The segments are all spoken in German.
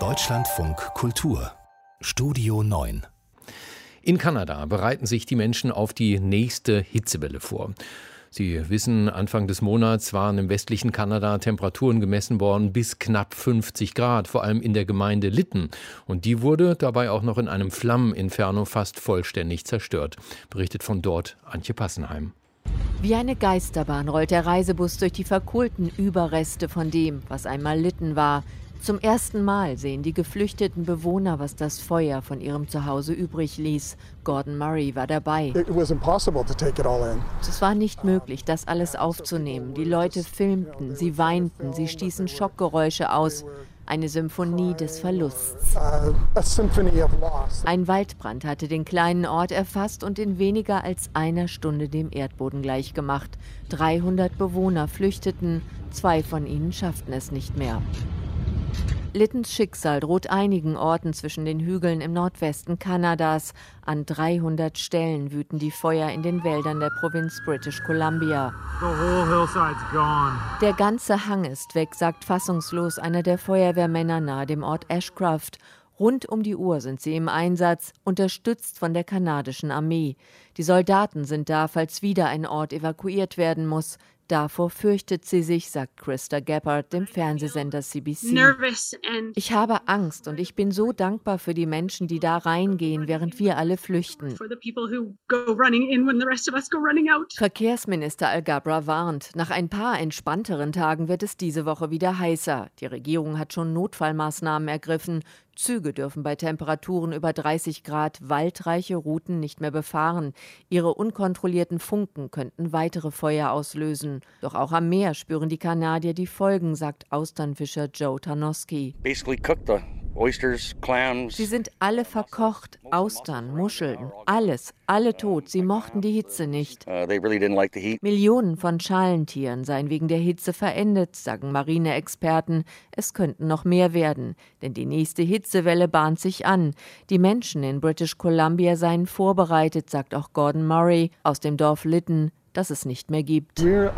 Deutschlandfunk Kultur Studio 9 in Kanada bereiten sich die Menschen auf die nächste Hitzewelle vor. Sie wissen, Anfang des Monats waren im westlichen Kanada Temperaturen gemessen worden bis knapp 50 Grad, vor allem in der Gemeinde Litten. Und die wurde dabei auch noch in einem Flammeninferno fast vollständig zerstört. Berichtet von dort Antje Passenheim. Wie eine Geisterbahn rollt der Reisebus durch die verkohlten Überreste von dem, was einmal Litten war. Zum ersten Mal sehen die geflüchteten Bewohner, was das Feuer von ihrem Zuhause übrig ließ. Gordon Murray war dabei. Es war nicht möglich, das alles aufzunehmen. Die Leute filmten, sie weinten, sie stießen Schockgeräusche aus. Eine Symphonie des Verlusts. Ein Waldbrand hatte den kleinen Ort erfasst und in weniger als einer Stunde dem Erdboden gleichgemacht. 300 Bewohner flüchteten, zwei von ihnen schafften es nicht mehr. Littens Schicksal droht einigen Orten zwischen den Hügeln im Nordwesten Kanadas. An 300 Stellen wüten die Feuer in den Wäldern der Provinz British Columbia. Der ganze Hang ist weg, sagt fassungslos einer der Feuerwehrmänner nahe dem Ort Ashcroft. Rund um die Uhr sind sie im Einsatz, unterstützt von der kanadischen Armee. Die Soldaten sind da, falls wieder ein Ort evakuiert werden muss. Davor fürchtet sie sich, sagt Krista Gabbard dem Fernsehsender CBC. Ich habe Angst und ich bin so dankbar für die Menschen, die da reingehen, während wir alle flüchten. Verkehrsminister Al-Gabra warnt, nach ein paar entspannteren Tagen wird es diese Woche wieder heißer. Die Regierung hat schon Notfallmaßnahmen ergriffen. Züge dürfen bei Temperaturen über 30 Grad waldreiche Routen nicht mehr befahren. Ihre unkontrollierten Funken könnten weitere Feuer auslösen. Doch auch am Meer spüren die Kanadier die Folgen, sagt Austernfischer Joe Tarnowski. Sie sind alle verkocht, Austern, Muscheln, alles, alle tot. Sie mochten die Hitze nicht. Uh, Millionen von Schalentieren seien wegen der Hitze verendet, sagen Marineexperten. Es könnten noch mehr werden, denn die nächste Hitzewelle bahnt sich an. Die Menschen in British Columbia seien vorbereitet, sagt auch Gordon Murray aus dem Dorf Lytton das es nicht mehr gibt. Wir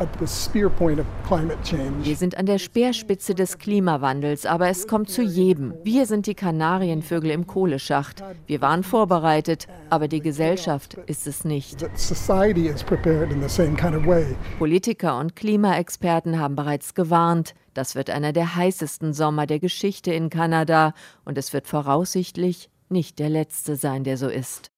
sind an der Speerspitze des Klimawandels, aber es kommt zu jedem. Wir sind die Kanarienvögel im Kohleschacht. Wir waren vorbereitet, aber die Gesellschaft ist es nicht. Politiker und Klimaexperten haben bereits gewarnt. Das wird einer der heißesten Sommer der Geschichte in Kanada und es wird voraussichtlich nicht der letzte sein, der so ist.